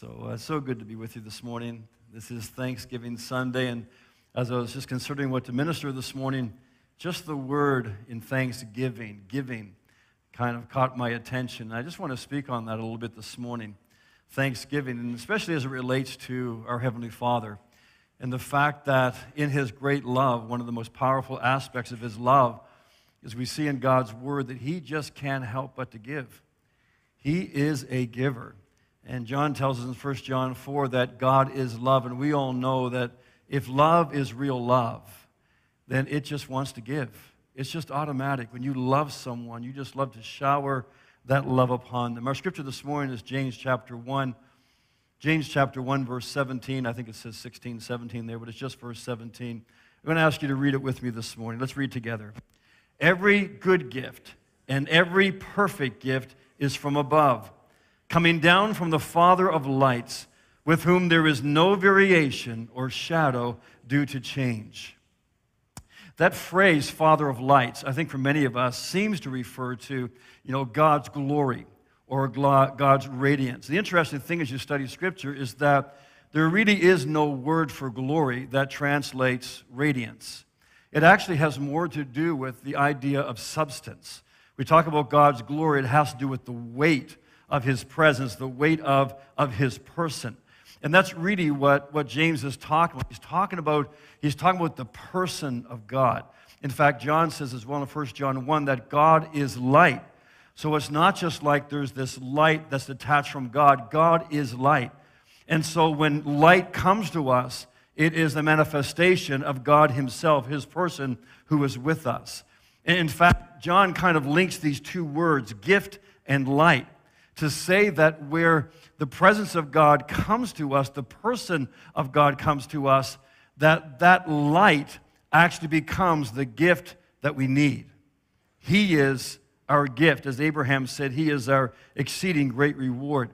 So, uh, so good to be with you this morning. This is Thanksgiving Sunday, and as I was just considering what to minister this morning, just the word in thanksgiving, giving, kind of caught my attention. I just want to speak on that a little bit this morning. Thanksgiving, and especially as it relates to our Heavenly Father, and the fact that in His great love, one of the most powerful aspects of His love is we see in God's Word that He just can't help but to give. He is a giver. And John tells us in 1 John 4 that God is love. And we all know that if love is real love, then it just wants to give. It's just automatic. When you love someone, you just love to shower that love upon them. Our scripture this morning is James chapter 1. James chapter 1, verse 17. I think it says 16, 17 there, but it's just verse 17. I'm going to ask you to read it with me this morning. Let's read together. Every good gift and every perfect gift is from above coming down from the Father of lights, with whom there is no variation or shadow due to change. That phrase, Father of lights, I think for many of us seems to refer to, you know, God's glory or God's radiance. The interesting thing as you study Scripture is that there really is no word for glory that translates radiance. It actually has more to do with the idea of substance. We talk about God's glory, it has to do with the weight of his presence, the weight of, of his person. And that's really what, what James is talking about. He's talking about, he's talking about the person of God. In fact, John says as well in 1 John 1 that God is light. So it's not just like there's this light that's detached from God. God is light. And so when light comes to us, it is the manifestation of God Himself, His person who is with us. And in fact, John kind of links these two words, gift and light to say that where the presence of God comes to us, the person of God comes to us, that that light actually becomes the gift that we need. He is our gift. As Abraham said, He is our exceeding great reward.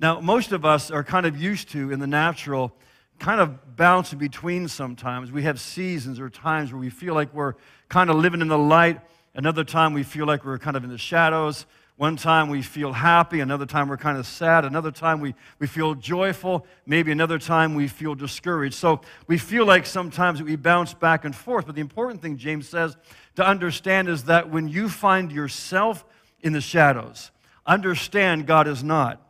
Now, most of us are kind of used to, in the natural, kind of bouncing between sometimes. We have seasons or times where we feel like we're kind of living in the light. Another time we feel like we're kind of in the shadows. One time we feel happy, another time we're kind of sad, another time we, we feel joyful, maybe another time we feel discouraged. So we feel like sometimes we bounce back and forth. But the important thing, James says, to understand is that when you find yourself in the shadows, understand God is not.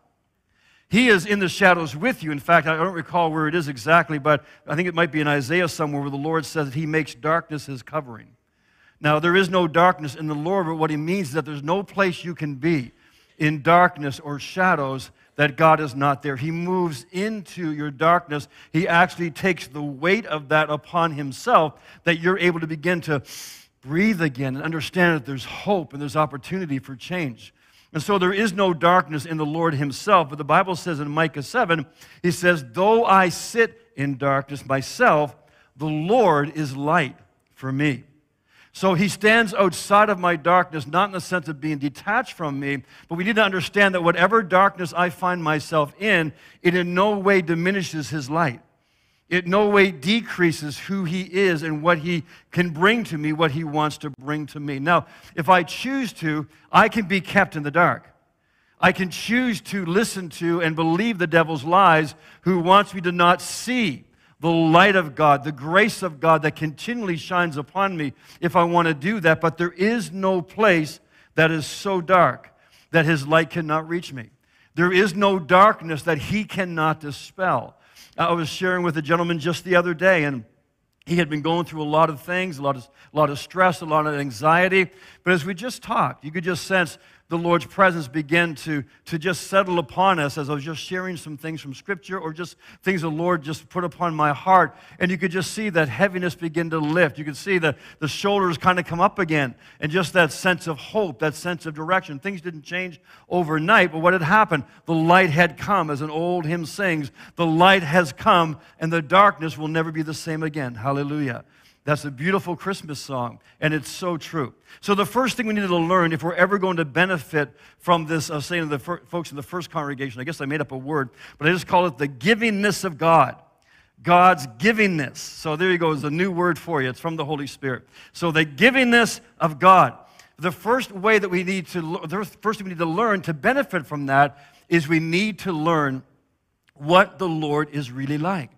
He is in the shadows with you. In fact, I don't recall where it is exactly, but I think it might be in Isaiah somewhere where the Lord says that He makes darkness His covering. Now, there is no darkness in the Lord, but what he means is that there's no place you can be in darkness or shadows that God is not there. He moves into your darkness. He actually takes the weight of that upon himself that you're able to begin to breathe again and understand that there's hope and there's opportunity for change. And so there is no darkness in the Lord himself. But the Bible says in Micah 7, he says, Though I sit in darkness myself, the Lord is light for me. So he stands outside of my darkness, not in the sense of being detached from me, but we need to understand that whatever darkness I find myself in, it in no way diminishes his light. It no way decreases who he is and what he can bring to me, what he wants to bring to me. Now, if I choose to, I can be kept in the dark. I can choose to listen to and believe the devil's lies who wants me to not see the light of God, the grace of God that continually shines upon me if I want to do that. But there is no place that is so dark that his light cannot reach me. There is no darkness that he cannot dispel. I was sharing with a gentleman just the other day, and he had been going through a lot of things, a lot of, a lot of stress, a lot of anxiety. But as we just talked, you could just sense the Lord's presence begin to, to just settle upon us as I was just sharing some things from Scripture or just things the Lord just put upon my heart. And you could just see that heaviness begin to lift. You could see the, the shoulders kind of come up again and just that sense of hope, that sense of direction. Things didn't change overnight, but what had happened? The light had come, as an old hymn sings, the light has come and the darkness will never be the same again. Hallelujah. That's a beautiful Christmas song, and it's so true. So, the first thing we need to learn if we're ever going to benefit from this, I was saying to the fir- folks in the first congregation, I guess I made up a word, but I just call it the givingness of God. God's givingness. So, there you go, is a new word for you. It's from the Holy Spirit. So, the givingness of God. The first way that we need to, the first thing we need to learn to benefit from that is we need to learn what the Lord is really like.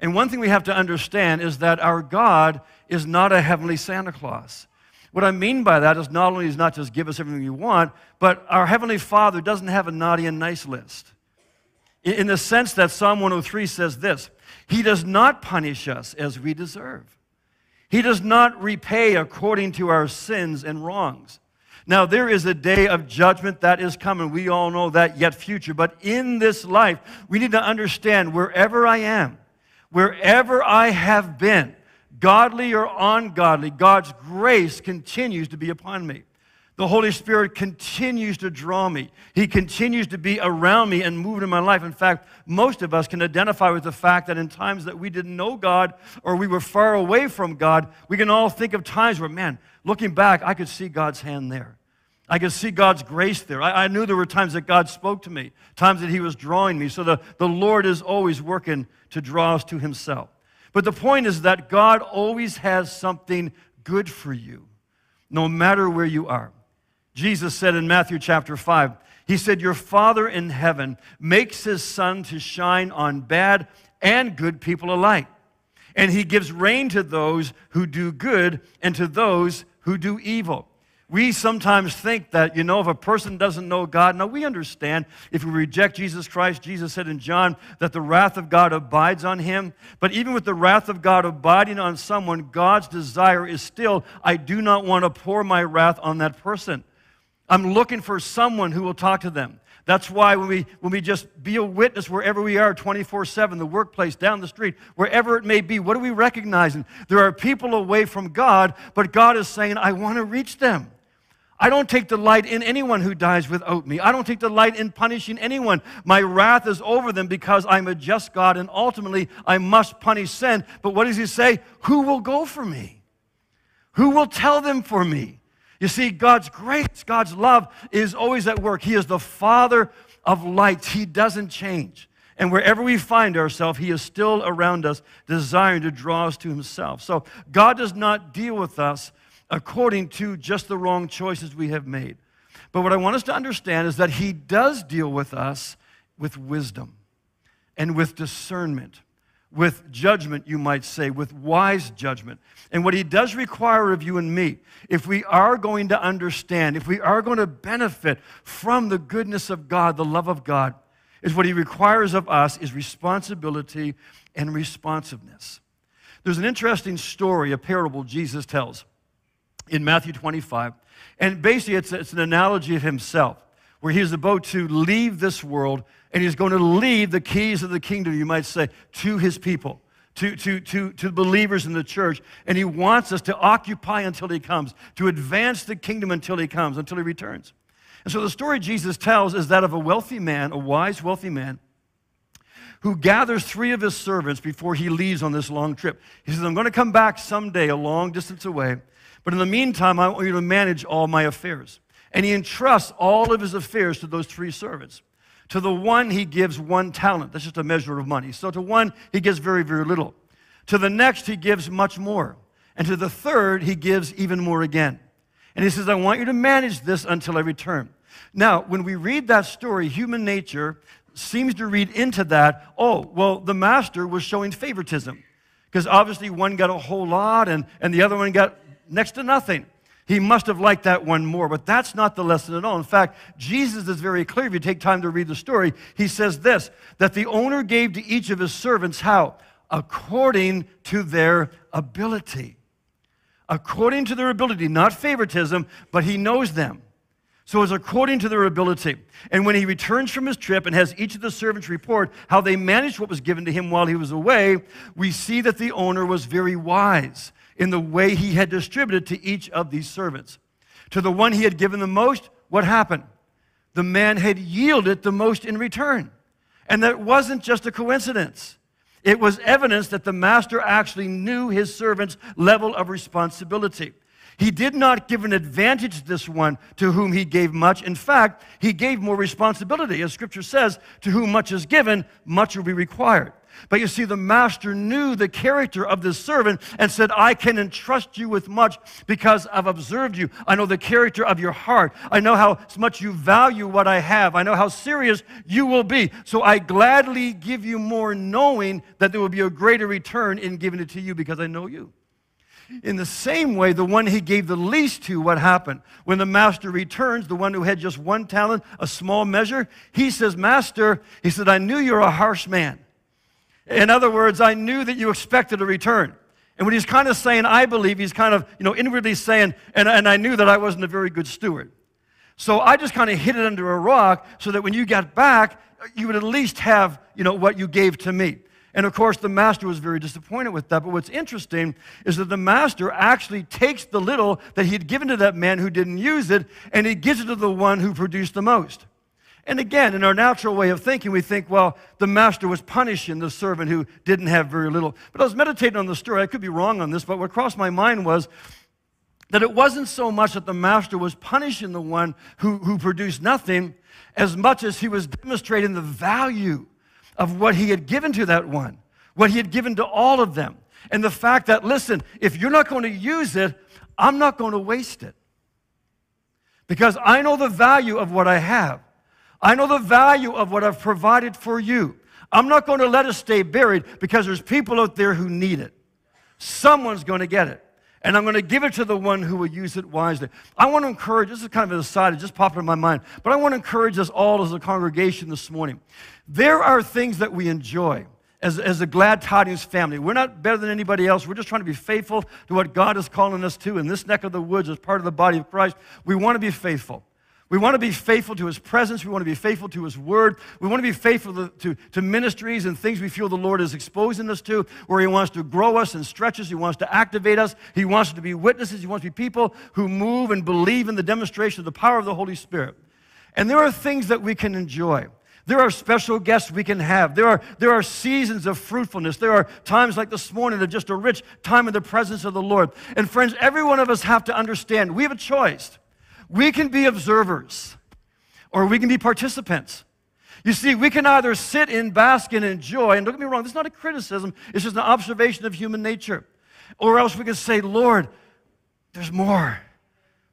And one thing we have to understand is that our God is not a heavenly Santa Claus. What I mean by that is not only does not just give us everything we want, but our Heavenly Father doesn't have a naughty and nice list. In the sense that Psalm 103 says this He does not punish us as we deserve, He does not repay according to our sins and wrongs. Now, there is a day of judgment that is coming. We all know that, yet future. But in this life, we need to understand wherever I am, wherever I have been, godly or ungodly, God's grace continues to be upon me. The Holy Spirit continues to draw me. He continues to be around me and moving in my life. In fact, most of us can identify with the fact that in times that we didn't know God or we were far away from God, we can all think of times where, man, looking back, I could see God's hand there. I could see God's grace there. I, I, knew there were times that God spoke to me, times that He was drawing me. So the, the Lord is always working to draw us to Himself. But the point is that God always has something good for you, no matter where you are. Jesus said in Matthew chapter 5, He said, Your Father in heaven makes His sun to shine on bad and good people alike. And He gives rain to those who do good and to those who do evil. We sometimes think that, you know, if a person doesn't know God, now we understand if we reject Jesus Christ, Jesus said in John that the wrath of God abides on him. But even with the wrath of God abiding on someone, God's desire is still, I do not want to pour my wrath on that person. I'm looking for someone who will talk to them. That's why when we, when we just be a witness wherever we are 24 7, the workplace, down the street, wherever it may be, what are we recognizing? There are people away from God, but God is saying, I want to reach them. I don't take delight in anyone who dies without me. I don't take delight in punishing anyone. My wrath is over them because I'm a just God and ultimately I must punish sin. But what does he say? Who will go for me? Who will tell them for me? You see, God's grace, God's love is always at work. He is the Father of lights, He doesn't change. And wherever we find ourselves, He is still around us, desiring to draw us to Himself. So God does not deal with us according to just the wrong choices we have made. But what I want us to understand is that He does deal with us with wisdom and with discernment with judgment, you might say, with wise judgment. And what he does require of you and me, if we are going to understand, if we are going to benefit from the goodness of God, the love of God, is what he requires of us is responsibility and responsiveness. There's an interesting story, a parable Jesus tells in Matthew 25. And basically, it's, it's an analogy of himself, where he's about to leave this world and he's going to leave the keys of the kingdom, you might say, to his people, to, to, to, to believers in the church. And he wants us to occupy until he comes, to advance the kingdom until he comes, until he returns. And so the story Jesus tells is that of a wealthy man, a wise, wealthy man, who gathers three of his servants before he leaves on this long trip. He says, I'm going to come back someday a long distance away, but in the meantime, I want you to manage all my affairs. And he entrusts all of his affairs to those three servants. To the one, he gives one talent. That's just a measure of money. So to one, he gives very, very little. To the next, he gives much more. And to the third, he gives even more again. And he says, I want you to manage this until I return. Now, when we read that story, human nature seems to read into that, oh, well, the master was showing favoritism. Because obviously one got a whole lot and, and the other one got next to nothing. He must have liked that one more, but that's not the lesson at all. In fact, Jesus is very clear. If you take time to read the story, he says this that the owner gave to each of his servants how? According to their ability. According to their ability, not favoritism, but he knows them. So it's according to their ability. And when he returns from his trip and has each of the servants report how they managed what was given to him while he was away, we see that the owner was very wise in the way he had distributed to each of these servants. To the one he had given the most, what happened? The man had yielded the most in return. And that wasn't just a coincidence. It was evidence that the master actually knew his servant's level of responsibility. He did not give an advantage to this one to whom he gave much. In fact, he gave more responsibility. As scripture says, to whom much is given, much will be required. But you see, the master knew the character of this servant and said, I can entrust you with much because I've observed you. I know the character of your heart. I know how much you value what I have. I know how serious you will be. So I gladly give you more, knowing that there will be a greater return in giving it to you because I know you. In the same way, the one he gave the least to, what happened? When the master returns, the one who had just one talent, a small measure, he says, Master, he said, I knew you're a harsh man. In other words, I knew that you expected a return. And what he's kind of saying, I believe, he's kind of, you know, inwardly saying, and, and I knew that I wasn't a very good steward. So I just kind of hid it under a rock so that when you got back, you would at least have, you know, what you gave to me. And of course, the master was very disappointed with that. But what's interesting is that the master actually takes the little that he had given to that man who didn't use it, and he gives it to the one who produced the most. And again, in our natural way of thinking, we think, well, the master was punishing the servant who didn't have very little. But I was meditating on the story. I could be wrong on this, but what crossed my mind was that it wasn't so much that the master was punishing the one who, who produced nothing as much as he was demonstrating the value of what he had given to that one, what he had given to all of them. And the fact that, listen, if you're not going to use it, I'm not going to waste it. Because I know the value of what I have. I know the value of what I've provided for you. I'm not going to let it stay buried because there's people out there who need it. Someone's going to get it and I'm going to give it to the one who will use it wisely. I want to encourage, this is kind of an aside, it just popped in my mind, but I want to encourage us all as a congregation this morning. There are things that we enjoy as, as a glad tidings family. We're not better than anybody else. We're just trying to be faithful to what God is calling us to in this neck of the woods as part of the body of Christ. We want to be faithful. We want to be faithful to His presence. We want to be faithful to His word. We want to be faithful to, to, to, ministries and things we feel the Lord is exposing us to, where He wants to grow us and stretch us. He wants to activate us. He wants to be witnesses. He wants to be people who move and believe in the demonstration of the power of the Holy Spirit. And there are things that we can enjoy. There are special guests we can have. There are, there are seasons of fruitfulness. There are times like this morning of just a rich time in the presence of the Lord. And friends, every one of us have to understand we have a choice. We can be observers or we can be participants. You see, we can either sit in, bask and enjoy, and don't get me wrong, this is not a criticism, it's just an observation of human nature. Or else we can say, Lord, there's more.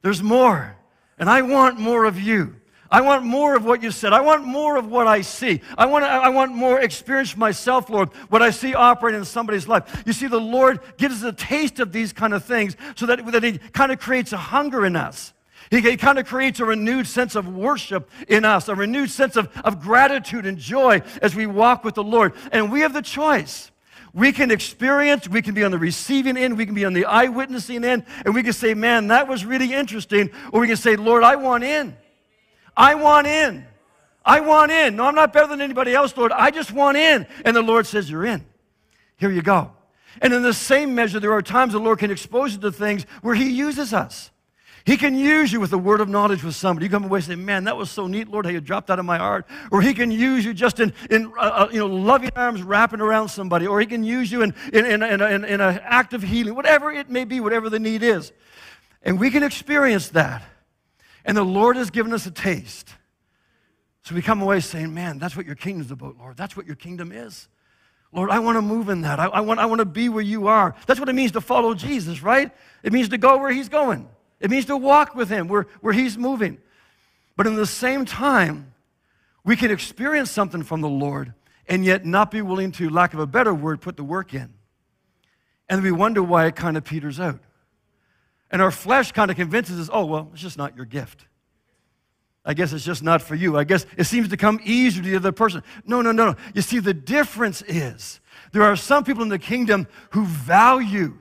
There's more. And I want more of you. I want more of what you said. I want more of what I see. I want, I want more experience myself, Lord, what I see operating in somebody's life. You see, the Lord gives us a taste of these kind of things so that, that He kind of creates a hunger in us. He, he kind of creates a renewed sense of worship in us, a renewed sense of, of gratitude and joy as we walk with the Lord. And we have the choice. We can experience, we can be on the receiving end, we can be on the eyewitnessing end, and we can say, man, that was really interesting. Or we can say, Lord, I want in. I want in. I want in. No, I'm not better than anybody else, Lord. I just want in. And the Lord says, You're in. Here you go. And in the same measure, there are times the Lord can expose you to things where He uses us. He can use you with a word of knowledge with somebody. You come away and say, man, that was so neat, Lord, how you dropped out of my heart. Or he can use you just in, in uh, uh you know, loving arms wrapping around somebody. Or he can use you in, in, in, in, in, in an act of healing, whatever it may be, whatever the need is. And we can experience that. And the Lord has given us a taste. So we come away saying, man, that's what your kingdom's about, Lord. That's what your kingdom is. Lord, I want to move in that. I, I, want, I want to be where you are. That's what it means to follow Jesus, right? It means to go where he's going. It means to walk with Him where, where He's moving. But in the same time, we can experience something from the Lord and yet not be willing to, lack of a better word, put the work in. And we wonder why it kind of peters out. And our flesh kind of convinces us, oh, well, it's just not your gift. I guess it's just not for you. I guess it seems to come easier to the other person. No, no, no, no. You see, the difference is there are some people in the kingdom who value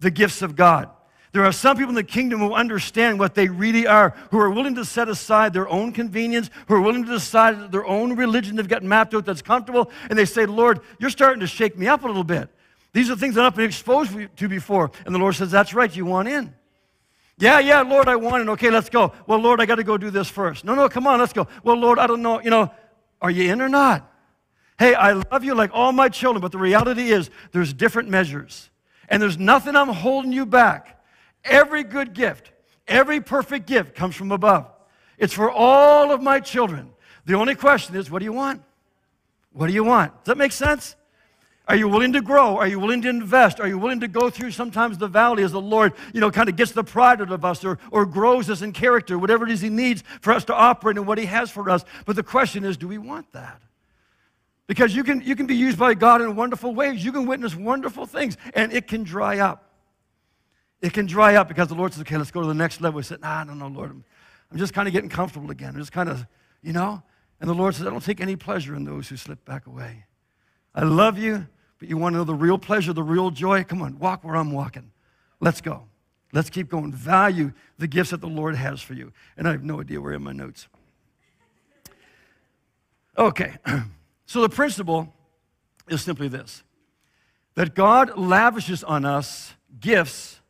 the gifts of God. There are some people in the kingdom who understand what they really are, who are willing to set aside their own convenience, who are willing to decide their own religion they've got mapped out that's comfortable, and they say, Lord, you're starting to shake me up a little bit. These are things that I've been exposed to before. And the Lord says, That's right, you want in. Yeah, yeah, Lord, I want in. Okay, let's go. Well, Lord, I got to go do this first. No, no, come on, let's go. Well, Lord, I don't know. You know, are you in or not? Hey, I love you like all my children, but the reality is there's different measures. And there's nothing I'm holding you back. Every good gift, every perfect gift comes from above. It's for all of my children. The only question is, what do you want? What do you want? Does that make sense? Are you willing to grow? Are you willing to invest? Are you willing to go through sometimes the valley as the Lord, you know, kind of gets the pride out of us or, or grows us in character, whatever it is He needs for us to operate in what He has for us. But the question is, do we want that? Because you can, you can be used by God in wonderful ways. You can witness wonderful things, and it can dry up. It can dry up because the Lord says, okay, let's go to the next level. We said, nah, no, no, Lord. I'm, I'm just kind of getting comfortable again. I'm just kind of, you know? And the Lord says, I don't take any pleasure in those who slip back away. I love you, but you want to know the real pleasure, the real joy? Come on, walk where I'm walking. Let's go. Let's keep going. Value the gifts that the Lord has for you. And I have no idea where in my notes. Okay, so the principle is simply this that God lavishes on us gifts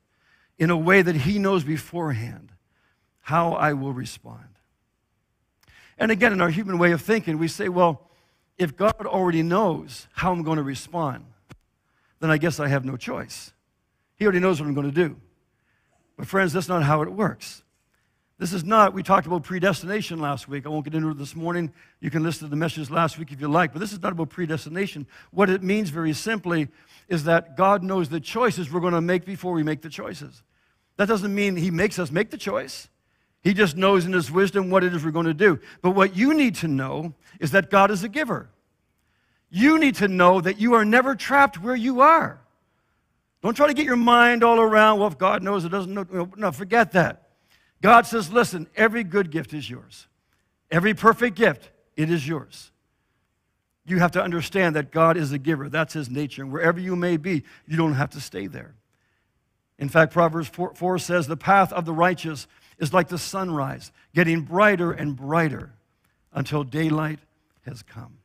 in a way that He knows beforehand how I will respond. And again, in our human way of thinking, we say, well, if God already knows how I'm going to respond, then I guess I have no choice. He already knows what I'm going to do. But, friends, that's not how it works. This is not, we talked about predestination last week. I won't get into it this morning. You can listen to the message last week if you like, but this is not about predestination. What it means very simply is that God knows the choices we're going to make before we make the choices. That doesn't mean He makes us make the choice. He just knows in His wisdom what it is we're going to do. But what you need to know is that God is a giver. You need to know that you are never trapped where you are. Don't try to get your mind all around, well, if God knows it doesn't know. No, forget that. God says, listen, every good gift is yours. Every perfect gift, it is yours. You have to understand that God is a giver. That's his nature. And wherever you may be, you don't have to stay there. In fact, Proverbs 4, 4 says, the path of the righteous is like the sunrise, getting brighter and brighter until daylight has come.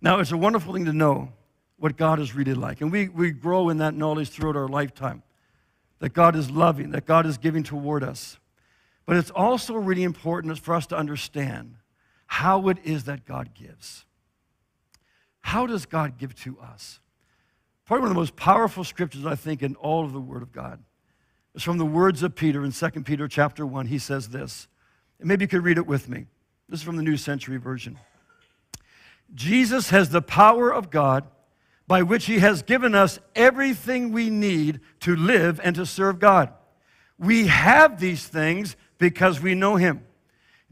Now, it's a wonderful thing to know what God is really like. And we, we grow in that knowledge throughout our lifetime that God is loving, that God is giving toward us. But it's also really important for us to understand how it is that God gives. How does God give to us? Probably one of the most powerful scriptures, I think, in all of the Word of God is from the words of Peter in 2 Peter chapter 1. He says this. And maybe you could read it with me. This is from the New Century Version. Jesus has the power of God by which he has given us everything we need to live and to serve God. We have these things because we know him.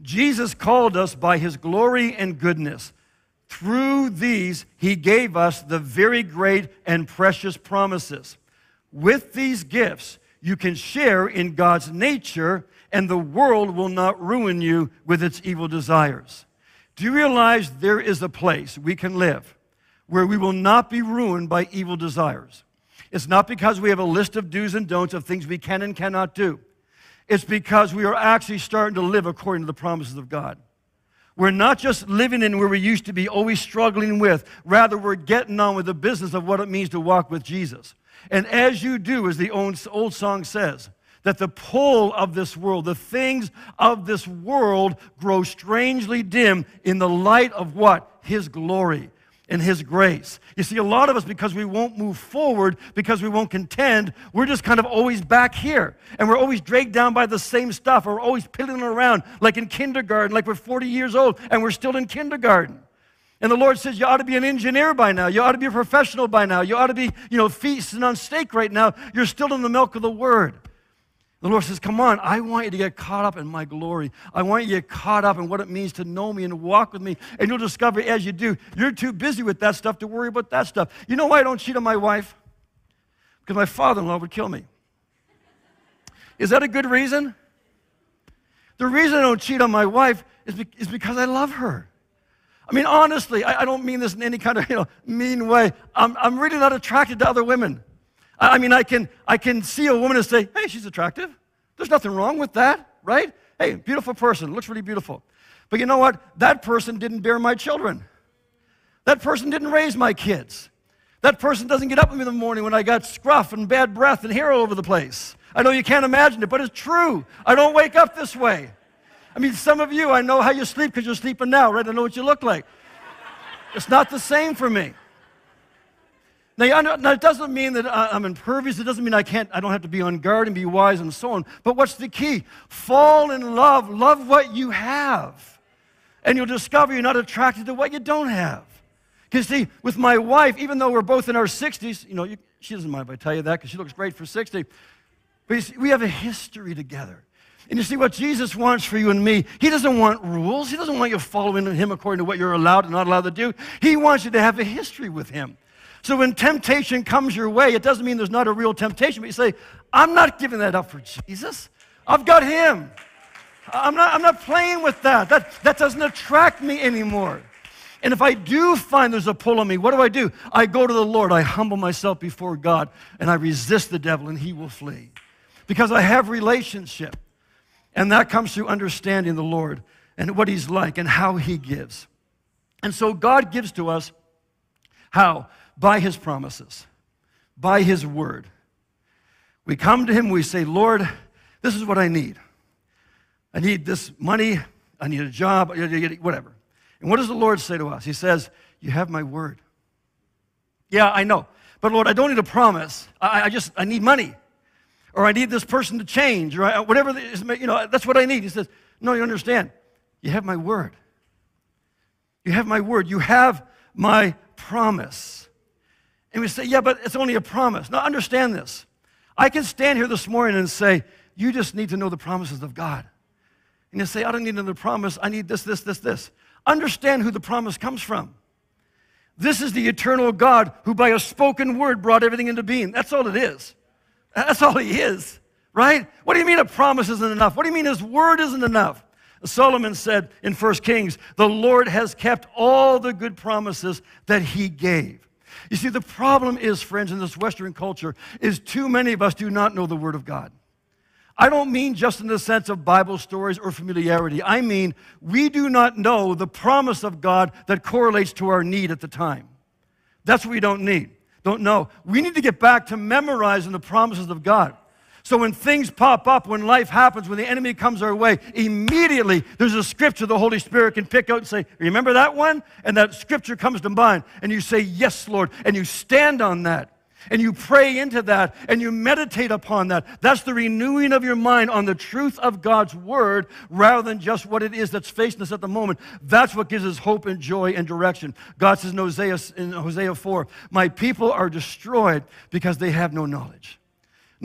Jesus called us by his glory and goodness. Through these, he gave us the very great and precious promises. With these gifts, you can share in God's nature, and the world will not ruin you with its evil desires. Do you realize there is a place we can live where we will not be ruined by evil desires? It's not because we have a list of do's and don'ts of things we can and cannot do. It's because we are actually starting to live according to the promises of God. We're not just living in where we used to be, always struggling with. Rather, we're getting on with the business of what it means to walk with Jesus. And as you do, as the old song says, that the pull of this world, the things of this world grow strangely dim in the light of what? His glory and His grace. You see, a lot of us, because we won't move forward, because we won't contend, we're just kind of always back here. And we're always dragged down by the same stuff. or We're always piddling around like in kindergarten, like we're 40 years old and we're still in kindergarten. And the Lord says, You ought to be an engineer by now. You ought to be a professional by now. You ought to be, you know, feasting on steak right now. You're still in the milk of the word. The Lord says, Come on, I want you to get caught up in my glory. I want you to get caught up in what it means to know me and walk with me. And you'll discover as you do, you're too busy with that stuff to worry about that stuff. You know why I don't cheat on my wife? Because my father in law would kill me. Is that a good reason? The reason I don't cheat on my wife is, be- is because I love her. I mean, honestly, I, I, don't mean this in any kind of you know, mean way. I'm, I'm really not attracted to other women. I, mean, I can, I can see a woman and say, hey, she's attractive. There's nothing wrong with that, right? Hey, beautiful person, looks really beautiful. But you know what? That person didn't bear my children. That person didn't raise my kids. That person doesn't get up with me in the morning when I got scruff and bad breath and hair all over the place. I know you can't imagine it, but it's true. I don't wake up this way. I mean, some of you, I know how you sleep because you're sleeping now, right? I know what you look like. It's not the same for me. Now, it doesn't mean that I'm impervious. It doesn't mean I can't, I don't have to be on guard and be wise and so on. But what's the key? Fall in love. Love what you have. And you'll discover you're not attracted to what you don't have. Because, see, with my wife, even though we're both in our 60s, you know, you, she doesn't mind if I tell you that because she looks great for 60. But see, we have a history together. And you see what Jesus wants for you and me. He doesn't want rules. He doesn't want you following him according to what you're allowed and not allowed to do. He wants you to have a history with him. So when temptation comes your way, it doesn't mean there's not a real temptation, but you say, I'm not giving that up for Jesus. I've got him. I'm not, I'm not playing with that. that. That doesn't attract me anymore. And if I do find there's a pull on me, what do I do? I go to the Lord, I humble myself before God, and I resist the devil, and he will flee. Because I have relationship. And that comes through understanding the Lord and what he's like and how he gives. And so God gives to us how? By his promises, by his word. We come to him, we say, Lord, this is what I need. I need this money, I need a job, whatever. And what does the Lord say to us? He says, You have my word. Yeah, I know. But Lord, I don't need a promise. I, I just, I need money. Or I need this person to change, or I, whatever, is, you know, that's what I need. He says, No, you understand. You have my word. You have my word. You have my promise. And we say, yeah, but it's only a promise. Now, understand this. I can stand here this morning and say, you just need to know the promises of God. And you say, I don't need another promise. I need this, this, this, this. Understand who the promise comes from. This is the eternal God who, by a spoken word, brought everything into being. That's all it is. That's all He is, right? What do you mean a promise isn't enough? What do you mean His word isn't enough? Solomon said in 1 Kings, the Lord has kept all the good promises that He gave. You see, the problem is, friends, in this Western culture, is too many of us do not know the Word of God. I don't mean just in the sense of Bible stories or familiarity. I mean, we do not know the promise of God that correlates to our need at the time. That's what we don't need. Don't know. We need to get back to memorizing the promises of God. So when things pop up, when life happens, when the enemy comes our way, immediately there's a scripture the Holy Spirit can pick out and say, Remember that one? And that scripture comes to mind. And you say, Yes, Lord. And you stand on that. And you pray into that and you meditate upon that. That's the renewing of your mind on the truth of God's word rather than just what it is that's facing us at the moment. That's what gives us hope and joy and direction. God says in Hosea, in Hosea 4, My people are destroyed because they have no knowledge.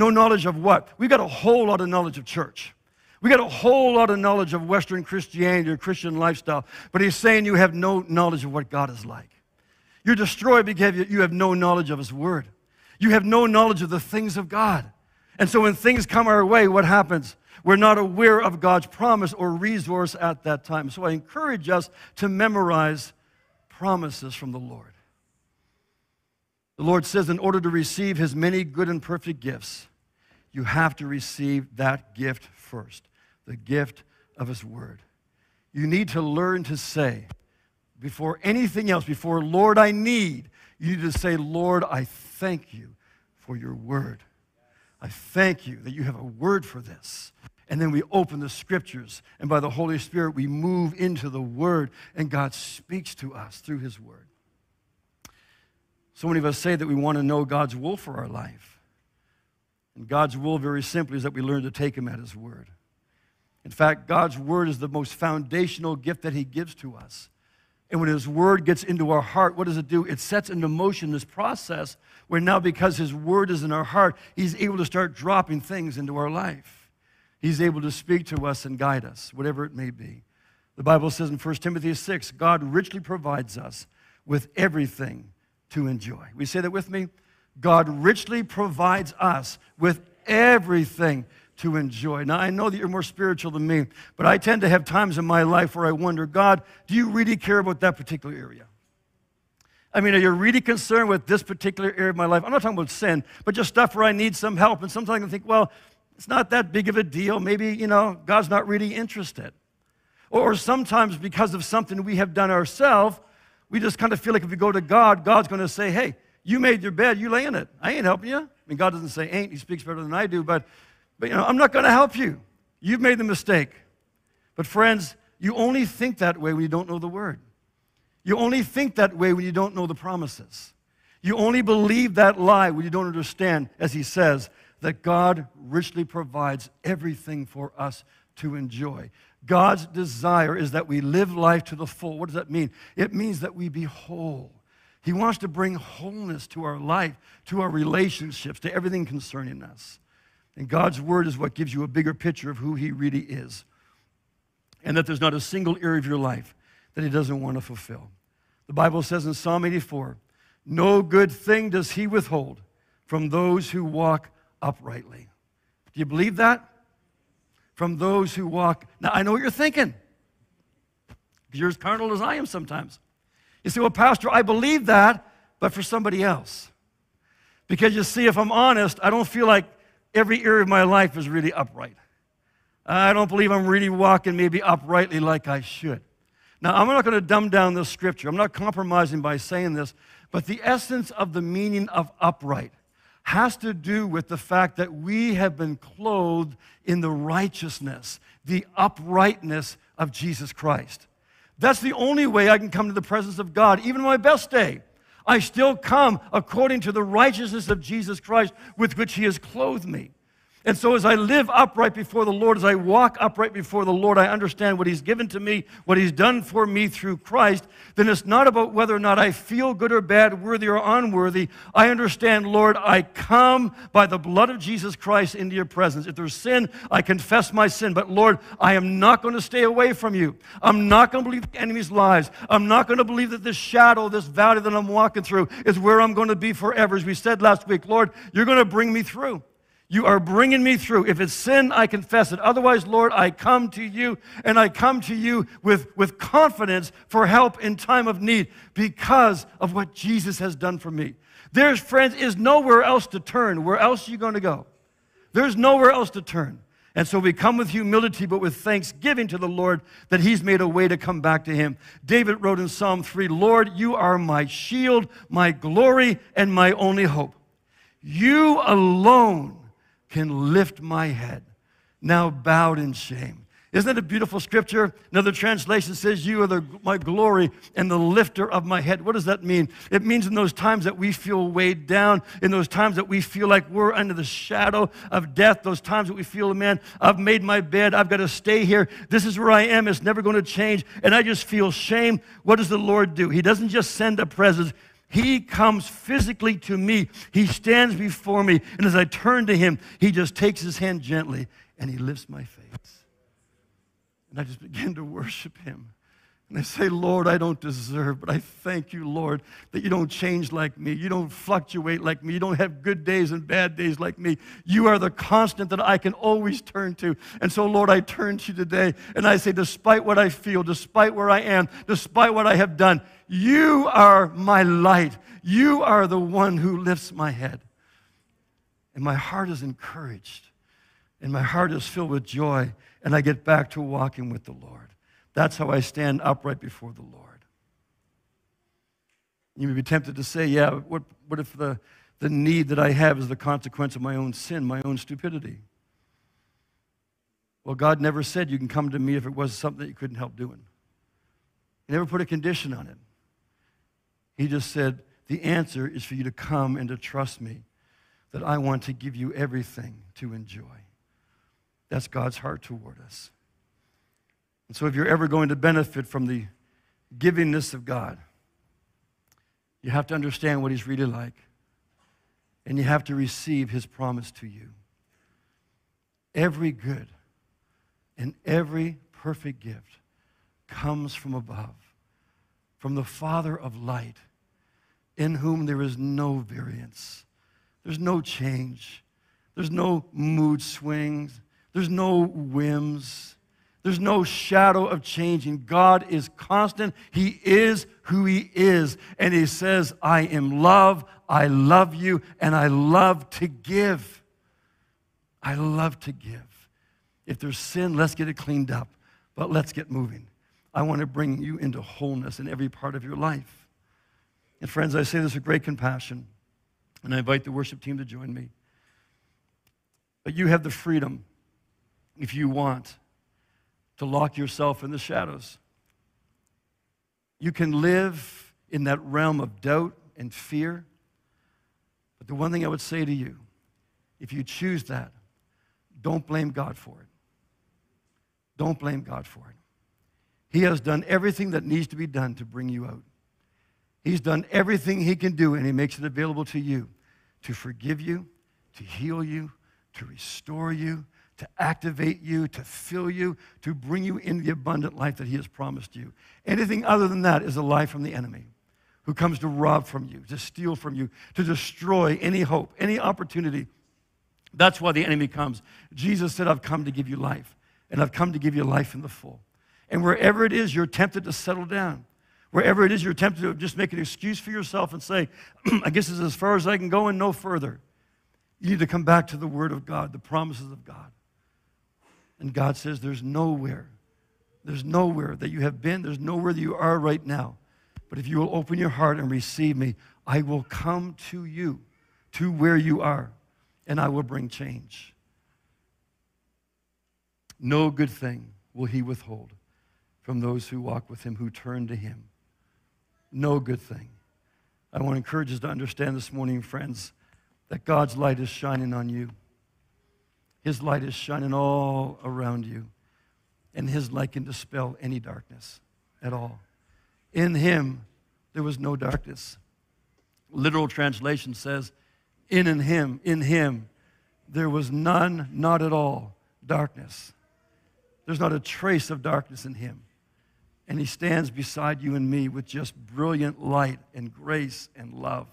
No knowledge of what? We got a whole lot of knowledge of church. We got a whole lot of knowledge of Western Christianity or Christian lifestyle, but he's saying you have no knowledge of what God is like. You're destroyed because you have no knowledge of his word. You have no knowledge of the things of God. And so when things come our way, what happens? We're not aware of God's promise or resource at that time. So I encourage us to memorize promises from the Lord. The Lord says, in order to receive his many good and perfect gifts, you have to receive that gift first the gift of his word. You need to learn to say, before anything else, before Lord, I need, you need to say, Lord, I thank you for your word. I thank you that you have a word for this. And then we open the scriptures, and by the Holy Spirit, we move into the word, and God speaks to us through his word. So many of us say that we want to know God's will for our life. And God's will, very simply, is that we learn to take Him at His word. In fact, God's word is the most foundational gift that He gives to us. And when His word gets into our heart, what does it do? It sets into motion this process where now, because His word is in our heart, He's able to start dropping things into our life. He's able to speak to us and guide us, whatever it may be. The Bible says in 1 Timothy 6 God richly provides us with everything to enjoy. We say that with me? God richly provides us with everything to enjoy. Now, I know that you're more spiritual than me, but I tend to have times in my life where I wonder, God, do you really care about that particular area? I mean, are you really concerned with this particular area of my life? I'm not talking about sin, but just stuff where I need some help. And sometimes I think, well, it's not that big of a deal. Maybe, you know, God's not really interested. Or sometimes because of something we have done ourselves, we just kind of feel like if we go to God, God's going to say, hey, you made your bed, you lay in it. I ain't helping you. I mean, God doesn't say ain't, He speaks better than I do, but, but you know, I'm not going to help you. You've made the mistake. But friends, you only think that way when you don't know the word. You only think that way when you don't know the promises. You only believe that lie when you don't understand, as he says, that God richly provides everything for us to enjoy. God's desire is that we live life to the full. What does that mean? It means that we be whole, He wants to bring wholeness to our life, to our relationships, to everything concerning us. And God's word is what gives you a bigger picture of who He really is. And that there's not a single area of your life that He doesn't want to fulfill. The Bible says in Psalm 84 No good thing does He withhold from those who walk uprightly. Do you believe that? From those who walk. Now, I know what you're thinking. Because you're as carnal as I am sometimes. You say, well, Pastor, I believe that, but for somebody else. Because you see, if I'm honest, I don't feel like every area of my life is really upright. I don't believe I'm really walking maybe uprightly like I should. Now, I'm not going to dumb down this scripture. I'm not compromising by saying this, but the essence of the meaning of upright has to do with the fact that we have been clothed in the righteousness, the uprightness of Jesus Christ. That's the only way I can come to the presence of God, even my best day. I still come according to the righteousness of Jesus Christ with which He has clothed me. And so, as I live upright before the Lord, as I walk upright before the Lord, I understand what He's given to me, what He's done for me through Christ. Then it's not about whether or not I feel good or bad, worthy or unworthy. I understand, Lord, I come by the blood of Jesus Christ into your presence. If there's sin, I confess my sin. But Lord, I am not going to stay away from you. I'm not going to believe the enemy's lies. I'm not going to believe that this shadow, this valley that I'm walking through, is where I'm going to be forever. As we said last week, Lord, you're going to bring me through. You are bringing me through. If it's sin, I confess it. Otherwise, Lord, I come to you and I come to you with, with confidence for help in time of need because of what Jesus has done for me. There's, friends, is nowhere else to turn. Where else are you going to go? There's nowhere else to turn. And so we come with humility, but with thanksgiving to the Lord that He's made a way to come back to Him. David wrote in Psalm 3 Lord, you are my shield, my glory, and my only hope. You alone can lift my head, now bowed in shame. Isn't that a beautiful scripture? Another translation says, You are the, my glory and the lifter of my head. What does that mean? It means in those times that we feel weighed down, in those times that we feel like we're under the shadow of death, those times that we feel, man, I've made my bed, I've got to stay here. This is where I am, it's never going to change, and I just feel shame. What does the Lord do? He doesn't just send a presence, he comes physically to me. He stands before me. And as I turn to him, he just takes his hand gently and he lifts my face. And I just begin to worship him. And I say, Lord, I don't deserve, but I thank you, Lord, that you don't change like me. You don't fluctuate like me. You don't have good days and bad days like me. You are the constant that I can always turn to. And so, Lord, I turn to you today and I say, despite what I feel, despite where I am, despite what I have done, you are my light. You are the one who lifts my head. And my heart is encouraged, and my heart is filled with joy, and I get back to walking with the Lord. That's how I stand upright before the Lord. You may be tempted to say, yeah, what, what if the, the need that I have is the consequence of my own sin, my own stupidity? Well, God never said you can come to me if it was something that you couldn't help doing. He never put a condition on it. He just said, the answer is for you to come and to trust me that I want to give you everything to enjoy. That's God's heart toward us. And so, if you're ever going to benefit from the givingness of God, you have to understand what He's really like. And you have to receive His promise to you. Every good and every perfect gift comes from above, from the Father of light, in whom there is no variance, there's no change, there's no mood swings, there's no whims. There's no shadow of changing. God is constant. He is who He is. And He says, I am love, I love you, and I love to give. I love to give. If there's sin, let's get it cleaned up, but let's get moving. I want to bring you into wholeness in every part of your life. And friends, I say this with great compassion, and I invite the worship team to join me. But you have the freedom, if you want, to lock yourself in the shadows. You can live in that realm of doubt and fear. But the one thing I would say to you, if you choose that, don't blame God for it. Don't blame God for it. He has done everything that needs to be done to bring you out. He's done everything he can do, and he makes it available to you to forgive you, to heal you, to restore you, to activate you, to fill you, to bring you into the abundant life that he has promised you. Anything other than that is a lie from the enemy who comes to rob from you, to steal from you, to destroy any hope, any opportunity. That's why the enemy comes. Jesus said, I've come to give you life, and I've come to give you life in the full. And wherever it is you're tempted to settle down, wherever it is you're tempted to just make an excuse for yourself and say, I guess is as far as I can go and no further, you need to come back to the Word of God, the promises of God. And God says, There's nowhere, there's nowhere that you have been, there's nowhere that you are right now. But if you will open your heart and receive me, I will come to you, to where you are, and I will bring change. No good thing will he withhold from those who walk with him, who turn to him. No good thing. I want to encourage us to understand this morning, friends, that God's light is shining on you. His light is shining all around you, and His light can dispel any darkness at all. In Him, there was no darkness. Literal translation says, in and Him, in Him, there was none, not at all, darkness. There's not a trace of darkness in Him. And He stands beside you and me with just brilliant light and grace and love.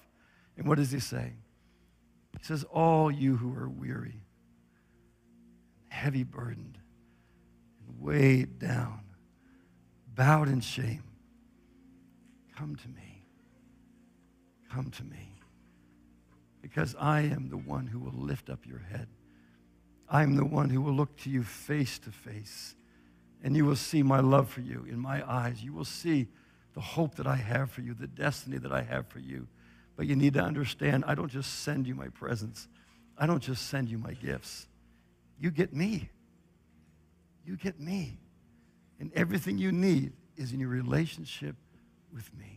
And what does He say? He says, All you who are weary, heavy burdened, and weighed down, bowed in shame, come to me. Come to me. Because I am the one who will lift up your head. I am the one who will look to you face to face. And you will see my love for you in my eyes. You will see the hope that I have for you, the destiny that I have for you. But you need to understand I don't just send you my presence, I don't just send you my gifts. You get me. You get me. And everything you need is in your relationship with me.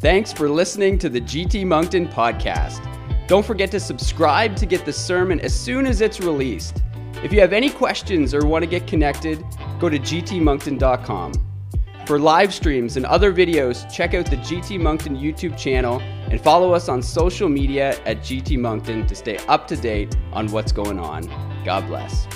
Thanks for listening to the GT Moncton podcast. Don't forget to subscribe to get the sermon as soon as it's released. If you have any questions or want to get connected, go to gtmoncton.com. For live streams and other videos, check out the GT Moncton YouTube channel and follow us on social media at GT Moncton to stay up to date on what's going on. God bless.